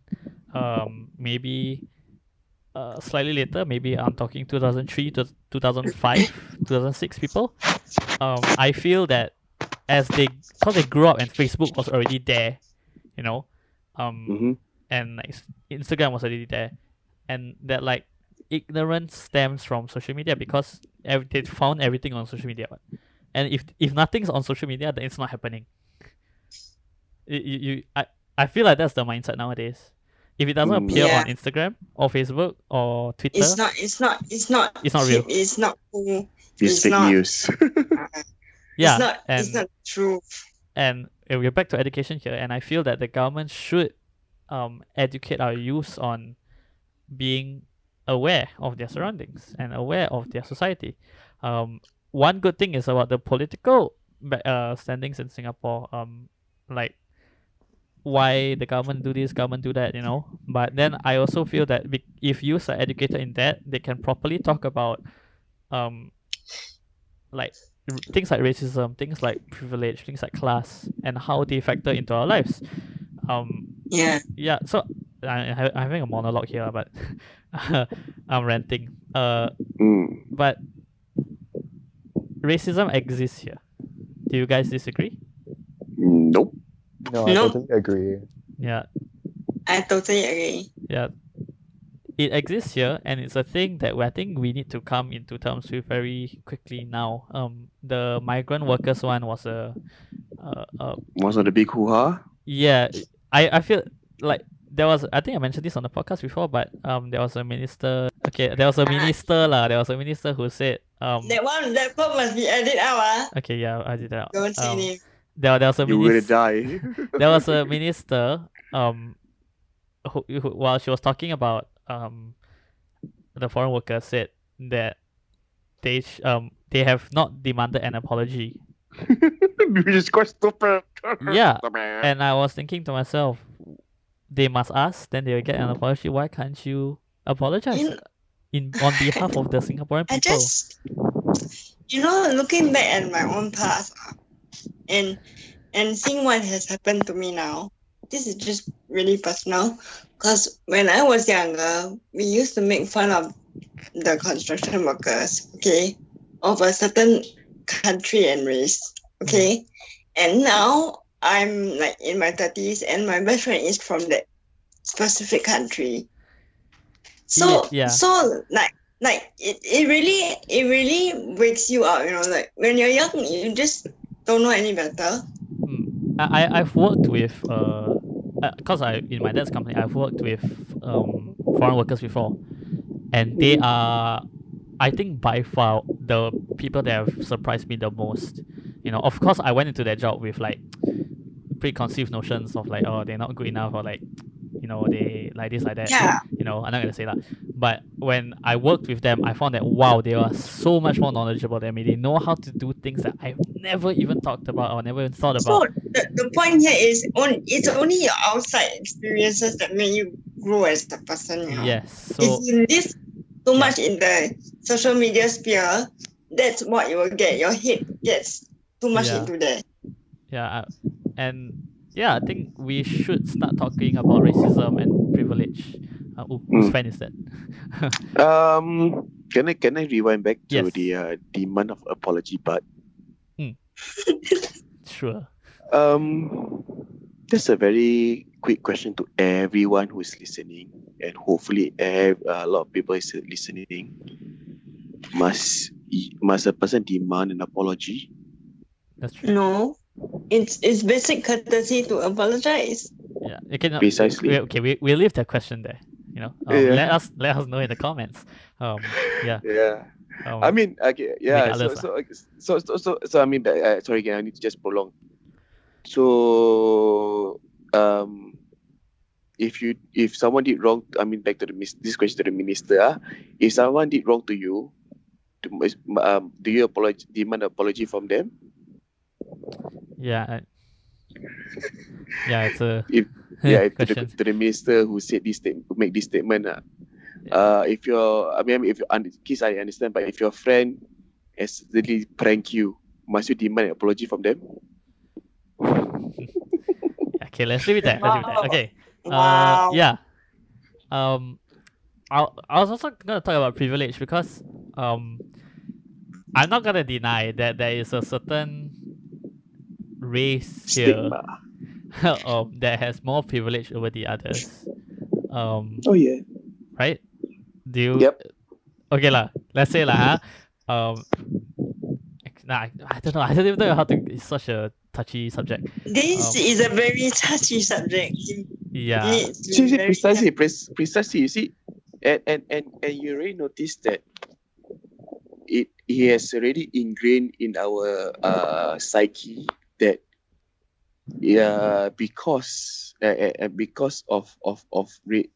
um maybe uh slightly later maybe i'm talking 2003 to 2005 2006 people um i feel that as they because they grew up and facebook was already there you know um mhm. and like Instagram was already there, and that like ignorance stems from social media because ev- they found everything on social media, and if if nothing's on social media, then it's not happening. You, you, you I, I feel like that's the mindset nowadays. If it doesn't Mm. appear Yeah. on Instagram or Facebook or Twitter, It's not. It's not. It's not. It's not real. It's not cool. It's, It's fake not- news. (laughs) yeah, It's not. and it's not true. and uh, we're back to education here, and I feel that the government should um, educate our youth on being aware of their surroundings and aware of their society. Um, one good thing is about the political uh, standings in Singapore. Um, like why the government do this, government do that, you know. But then I also feel that if youth are educated in that, they can properly talk about um, like things like racism, things like privilege, things like class, and how they factor into our lives. Um, Yeah. yeah, so I, I- I'm having a monologue here, but (laughs) I'm ranting. Uh, Mm. but racism exists here. Do you guys disagree? Nope. No, I No. totally agree. Yeah, I totally agree. yeah. It exists here, and it's a thing that I think we need to come into terms with very quickly now. Um, the migrant workers one was a, uh, uh, Most of the big hoo ha. yeah. I I feel like there was I think I mentioned this on the podcast before, but um there was a minister. Okay, there was a Ah. minister lah. There was a minister who said um. That one, that part must be edited out. Ah, Okay, yeah, I did that. don't say Um, name. there, there was a You will minister. die. (laughs) there was a minister um who, who while she was talking about um the foreign workers said that they sh- um they have not demanded an apology Which is quite stupid. Yeah, (laughs) and i was thinking to myself they must ask then they will get an mm-hmm. apology why can't you apologize You- in on behalf of the singaporean (laughs) people? I just, you know, looking back at my own past and and seeing what has happened to me now, this is just really personal. Because when I was younger, we used to make fun of the construction workers, okay, of a certain country and race, okay, mm. and now I'm like in my thirties, and my best friend is from that specific country. So yeah. so like like it, it really it really wakes you up, you know, like when you're young you just don't know any better. Hmm. I, I've worked with uh, cause I in my dad's company I've worked with um foreign workers before, and they are, I think by far the people that have surprised me the most. You know, of course I went into that job with like preconceived notions of like oh they're not good enough or like, you know they like this like that. Yeah. You know I'm not gonna say that, but when I worked with them, I found that wow they are so much more knowledgeable than me. They know how to do things that I've never even talked about or never even thought about. So the, the point here is on it's only your outside experiences that make you grow as a person, you know. Yes. So It's in this too much in the social media sphere, that's what you will get. Your head gets too much Yeah. into there. yeah, I- and yeah, I think we should start talking about racism and privilege. Uh, who- whose Mm. fan is that? (laughs) Um, can I can I rewind back to Yes. the uh, demand of apology part? (laughs) sure. Um, that's a very quick question to everyone who is listening, and hopefully, ev- a lot of people is listening. Must must a person demand an apology? That's true. No. It's it's basic courtesy to apologize. Yeah. You can, Precisely. we, okay, we we leave that question there. You know, um, Yeah. let us let us know in the comments. Um, yeah. (laughs) Yeah. Um, I mean, okay, yeah. So, so, so, so, so, so, I mean, uh, sorry again. I need to just prolong. So, um, if you, if someone did wrong, I mean, back to the mis- this question to the minister. ah, if someone did wrong to you, to, um, do you apologize, demand an apology from them? Yeah. Yeah, it's a (laughs) If- (laughs) Yeah, to the, to the minister who said this statement, make this statement. ah. Yeah. Uh, if you're, I mean, if you, un- kids, I understand, but if your friend has really prank you, must you demand an apology from them? (laughs) Okay, let's leave it there. Let's leave it there. Wow. Okay. Wow. Uh, yeah. Um, I I was also gonna talk about privilege because um, I'm not gonna deny that there is a certain race here (laughs) um, that has more privilege over the others. Um, Oh yeah. right? Do you? Yep. Okay lah. Let's say lah. huh? Um. Nah, I, I don't know. I don't even know how to. It's such a touchy subject. This Um, is a very touchy subject. Yeah. need to See, see, precisely, pres- precisely. You see, and and and and you already noticed that it he has already ingrained in our uh psyche that yeah because uh, uh, uh, because of of of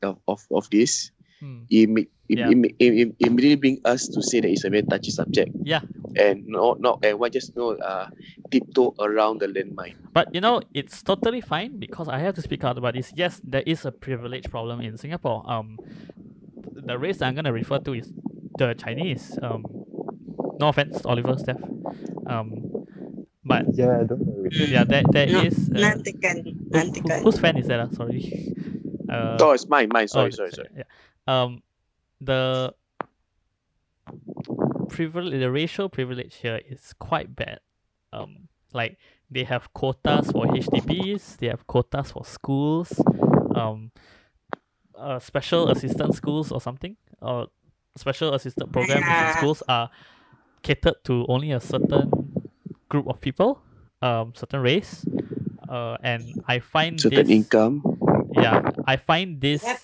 of of, this Hmm. it, make, it, Yeah. it, it, it, it immediately bring us to say that it's a very touchy subject Yeah. and not not and why just no uh tiptoe around the landmine But you know, it's totally fine because I have to speak out about this. Yes, there is a privilege problem in Singapore. Um, the race I'm gonna refer to is the Chinese. Um, no offense, Oliver, Steph. Um, but Yeah, don't worry. yeah, there there No, is. uh, None taken. who- None who- taken. whose fan is that? Uh, sorry. (laughs) Uh, oh it's mine mine sorry oh, sorry sorry Yeah. Um, the privilege, the racial privilege here is quite bad. Um, like they have quotas for HDBs, they have quotas for schools, um, uh, special assistant schools or something, or special assistant programs in schools are catered to only a certain group of people, um, certain race. Uh, and I find certain this income. yeah, I find this Yep.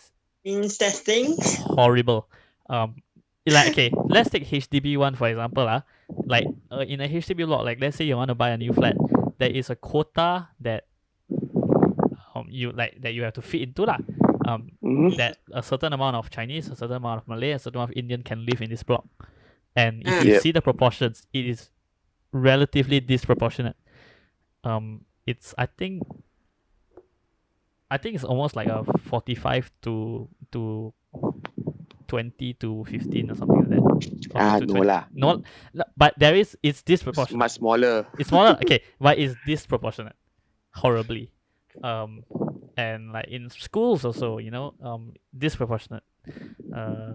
Means testing. horrible. Um, like okay, let's take HDB one for example. Uh, like uh, in a HDB lot, like let's say you want to buy a new flat, there is a quota that um you like that you have to fit into lah. Um, Mhm. that a certain amount of Chinese, a certain amount of Malay, a certain amount of Indian can live in this block. And if Mm. you Yep. see the proportions, it is relatively disproportionate. Um, it's I think I think it's almost like a forty-five to to twenty to fifteen or something like that. Ah, no 20 lah. No, but there is it's It's disproportionate. much smaller. It's smaller, (laughs) okay, but it's disproportionate, horribly. Um, and like in schools also, you know, um, disproportionate. Uh,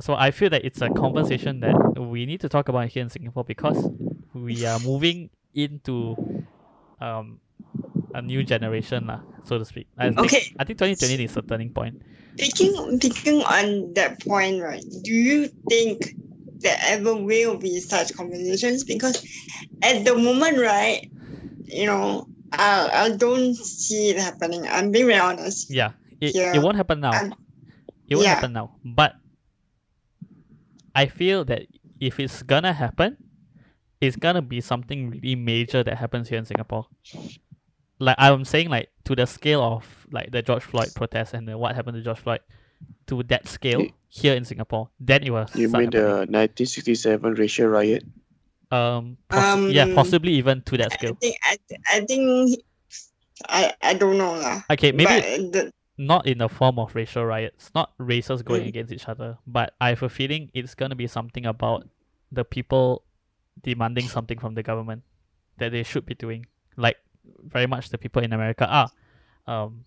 so I feel that it's a conversation that we need to talk about here in Singapore because we are moving into um a new generation lah, so to speak. I think, Okay. I think 2020 is a turning point. Picking picking on that point, right? Do you think there ever will be such conversations? Because at the moment, right, you know, I I don't see it happening. I'm being very honest. Yeah, it, it won't happen now. Um, it won't yeah. happen now. But I feel that if it's gonna happen, it's gonna be something really major that happens here in Singapore. Like I'm saying, like to the scale of like the George Floyd protest and then what happened to George Floyd, to that scale Y- here in Singapore, then it was You mean the 1967 racial riot? um, possi- yeah Um, possibly even to that scale. I think I, I think I I don't know lah. Okay, maybe But the, not in the form of racial riots, not races going Mm. against each other, but I have a feeling it's gonna be something about the people demanding something from the government that they should be doing. Like very much the people in America are. Um,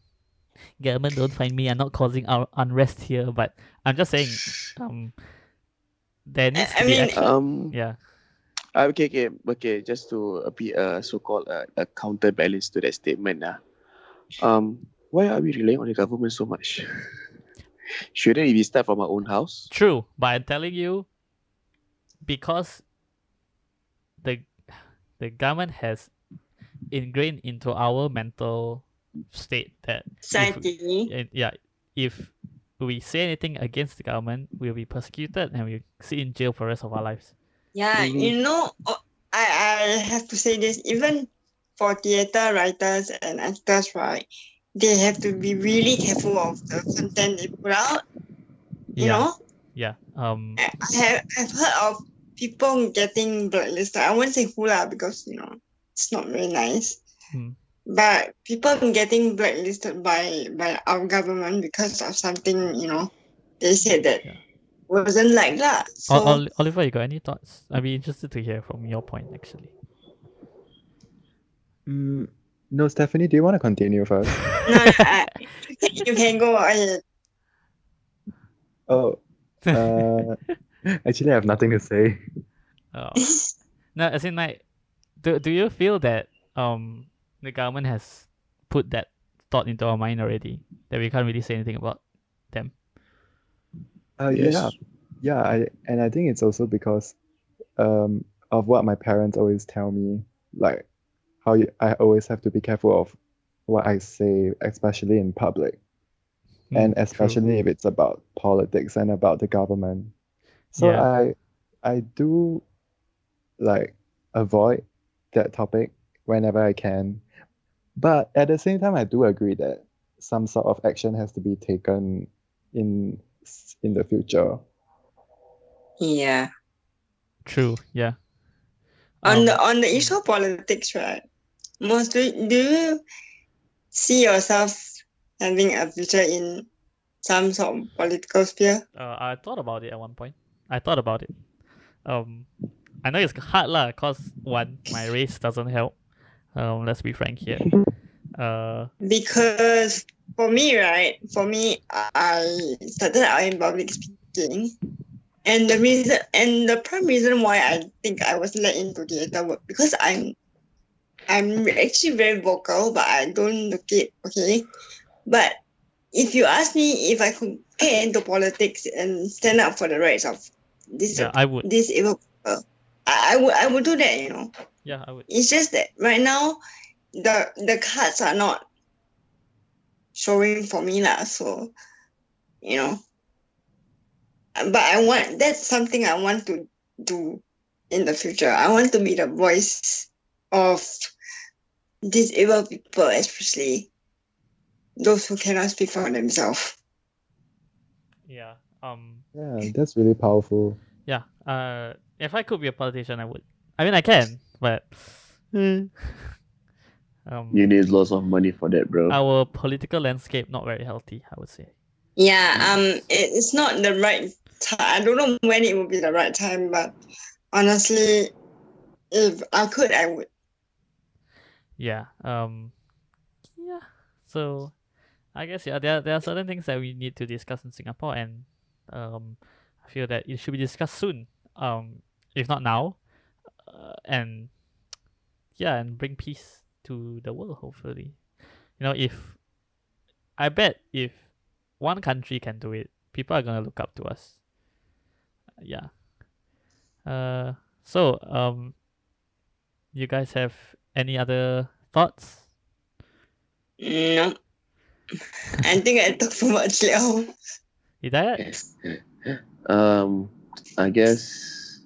government don't find me. I'm not causing un- unrest here, but I'm just saying. Um, there needs to I be mean, action. Um, yeah. Ah, okay, okay, okay. Just to be a uh, so-called uh, a counterbalance to that statement, uh, um, why are we relying on the government so much? (laughs) Shouldn't we start from our own house? True, but I'm telling you, because the the government has ingrained into our mental state that if, society. yeah, if we say anything against the government, we'll be persecuted and we'll sit in jail for the rest of our lives. Yeah, Mhm. you know, uh, I I have to say this. Even for theater writers and actors, right, they have to be really careful of the content they put out. You yeah, know, yeah. Um, I I have I've heard of people getting blacklisted. I won't say who lah because you know it's not very nice. Hmm. But people getting blacklisted by by our government because of something you know they said that Yeah. wasn't like that. So Ol- Ol- Oliver, you got any thoughts? I'd be interested to hear from your point actually. Mm, no, Stephanie, do you want to continue first? (laughs) no, no, I, you, can, go ahead. Oh, uh, (laughs) actually, I have nothing to say. Oh. (laughs) No, as in like, do do you feel that um the government has put that thought into our mind already that we can't really say anything about them? Uh, Yes. yeah, yeah, I and I think it's also because um of what my parents always tell me, like how you, I always have to be careful of what I say, especially in public, Hmm, and true. especially if it's about politics and about the government. So Yeah. I I do like avoid that topic whenever I can. But at the same time, I do agree that some sort of action has to be taken in in the future. Yeah. True. Yeah. On Um, the on the issue of politics, right? Most do, do you see yourself having a future in some sort of political sphere? uh, I thought about it at one point. I thought about it. Um, I know it's hard lah, cause one, my race doesn't help. Um, let's be frank here. Uh, Because for me, right? For me, I started out in public speaking, and the reason and the prime reason why I think I was led into theater work because I'm I'm actually very vocal, but I don't look it okay. But if you ask me if I could get into politics and stand up for the rights of this yeah, I would. disabled people, I, I would I would do that. You know, Yeah, I would. it's just that right now, the the cards are not showing for me lah. So, you know, but I want that's something I want to do in the future. I want to be the voice of disabled people, especially those who cannot speak for themselves. Yeah. Um. Yeah, that's really powerful. Yeah. Uh. If I could be a politician, I would. I mean, I can, but. (laughs) um. You need lots of money for that, bro. Our political landscape not very healthy. I would say. Yeah. Um. It's not the right time. I don't know when it will be the right time, but honestly, if I could, I would. Yeah. Um. Yeah. So, I guess yeah, there there are certain things that we need to discuss in Singapore, and um, I feel that it should be discussed soon. Um, if not now, uh, and yeah, and bring peace to the world. Hopefully, you know, if I bet if one country can do it, people are gonna look up to us. Yeah. Uh. So um. You guys have any other thoughts? No. I think I talked too much now. Hidayat? Yes. Um, I guess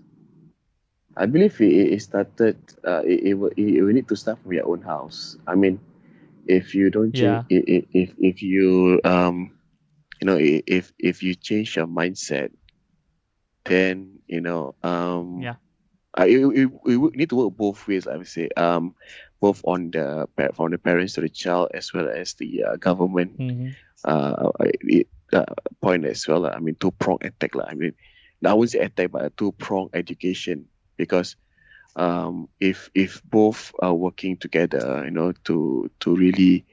I believe it, it started. Uh, it, it, will- it, will need to start from your own house. I mean, if you don't change, Yeah. i- i- if if you um, you know, if if you change your mindset, then you know um, Yeah. Uh, it, it, it would need to work both ways. I would say um, both on the from the parents to the child as well as the uh, government Mm-hmm. uh, it, uh, point as well. I mean, two prong attack. I mean, I wouldn't say attack, but a two prong education because um, if if both are working together, you know, to to really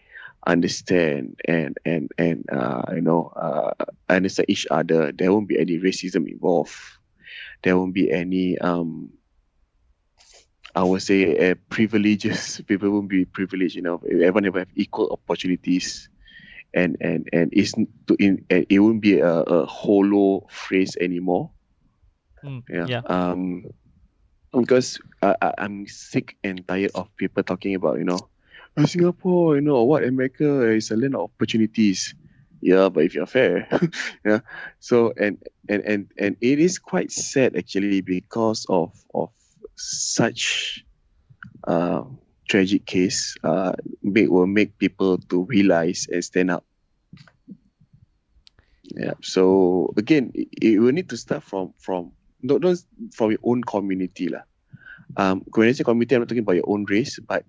understand and and and uh, you know uh, understand each other, there won't be any racism involved. There won't be any um, I would say uh, privileges. (laughs) People won't be privileged. You know, everyone will have equal opportunities and and and it's to in it won't be a, a hollow phrase anymore. Mm, Yeah. yeah. Um, because I, I I'm sick and tired of people talking about you know, "Oh, Singapore, you know what America is a land of opportunities. Yeah, but if you're fair, (laughs) yeah. So and and and and it is quite sad actually because of of such uh tragic case uh make will make people to realize and stand up yeah so again it, it will need to start from from not, not from your own community lah. um when I say community i'm not talking about your own race but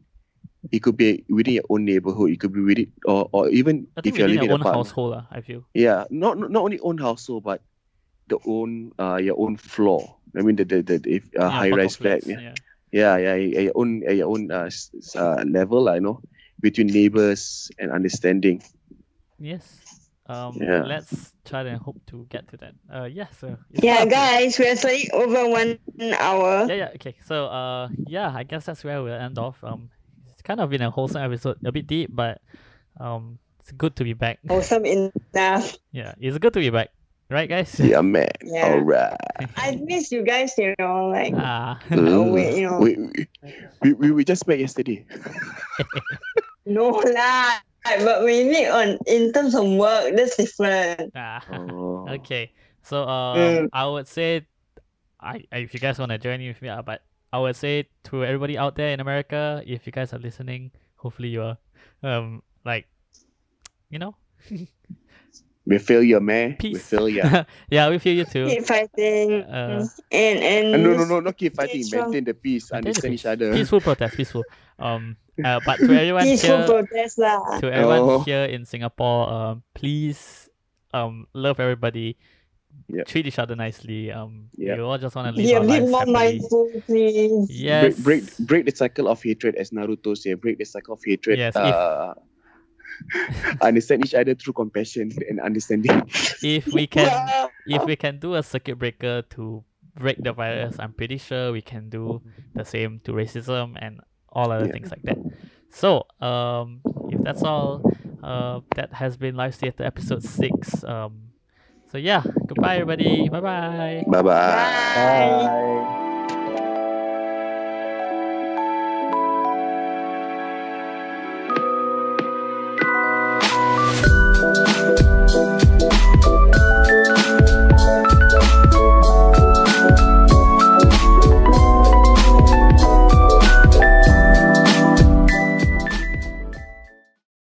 it could be within your own neighborhood it could be within or, or even if you're living in own a apartment. household, I feel. Yeah, not not not only own household, but the own uh your own floor. I mean the the, the, the if, uh, Yeah, high block of rise flat. flats, Yeah, yeah, yeah. Your own your own uh, s- s- uh level, I know between neighbors and understanding. Yes. Um, Yeah. let's try and hope to get to that. Uh, yeah. So. Yeah, part guys, we're slightly over one hour. Yeah, yeah. Okay. So, uh, yeah. I guess that's where we'll end off. Um, it's kind of been a wholesome episode, a bit deep, but um, it's good to be back. Awesome enough. Yeah, it's good to be back, right, guys? Yeah, man. (laughs) Yeah. All right. I miss you guys, you know, like Ah. oh, wait, you know. we, we, we we just met yesterday. (laughs) no lah. But we meet on in terms of work, that's different. ah. Oh. Okay. So um, Mm. I would say, I I- if you guys want to join with me, uh, but I would say to everybody out there in America, if you guys are listening, hopefully you are, um, like, you know, (laughs) We feel you, man. We feel you. (laughs) yeah, we feel you too. Keep fighting. Uh, and and Uh, no, no, no, not keep fighting. It's wrong. Maintain the peace. Maintain the Understand peace. each other. Peaceful protest, peaceful. Um, uh, but to (laughs) everyone peaceful here, protest lah. to everyone Oh. here in Singapore, um, please, um, love everybody. Yep. Treat each other nicely. Um, Yep. we all just want to live Be a our bit lives more mindful, please. Yes. Break, break, break the cycle of hatred, as Naruto said. Break the cycle of hatred. Yes, if- uh, (laughs) understand each other through compassion and understanding. If we can, if we can do a circuit breaker to break the virus, I'm pretty sure we can do the same to racism and all other Yeah. things like that. So, um, if that's all, uh, that has been Live Theatre episode six. Um, so yeah, goodbye everybody. Bye bye. Bye bye. Bye.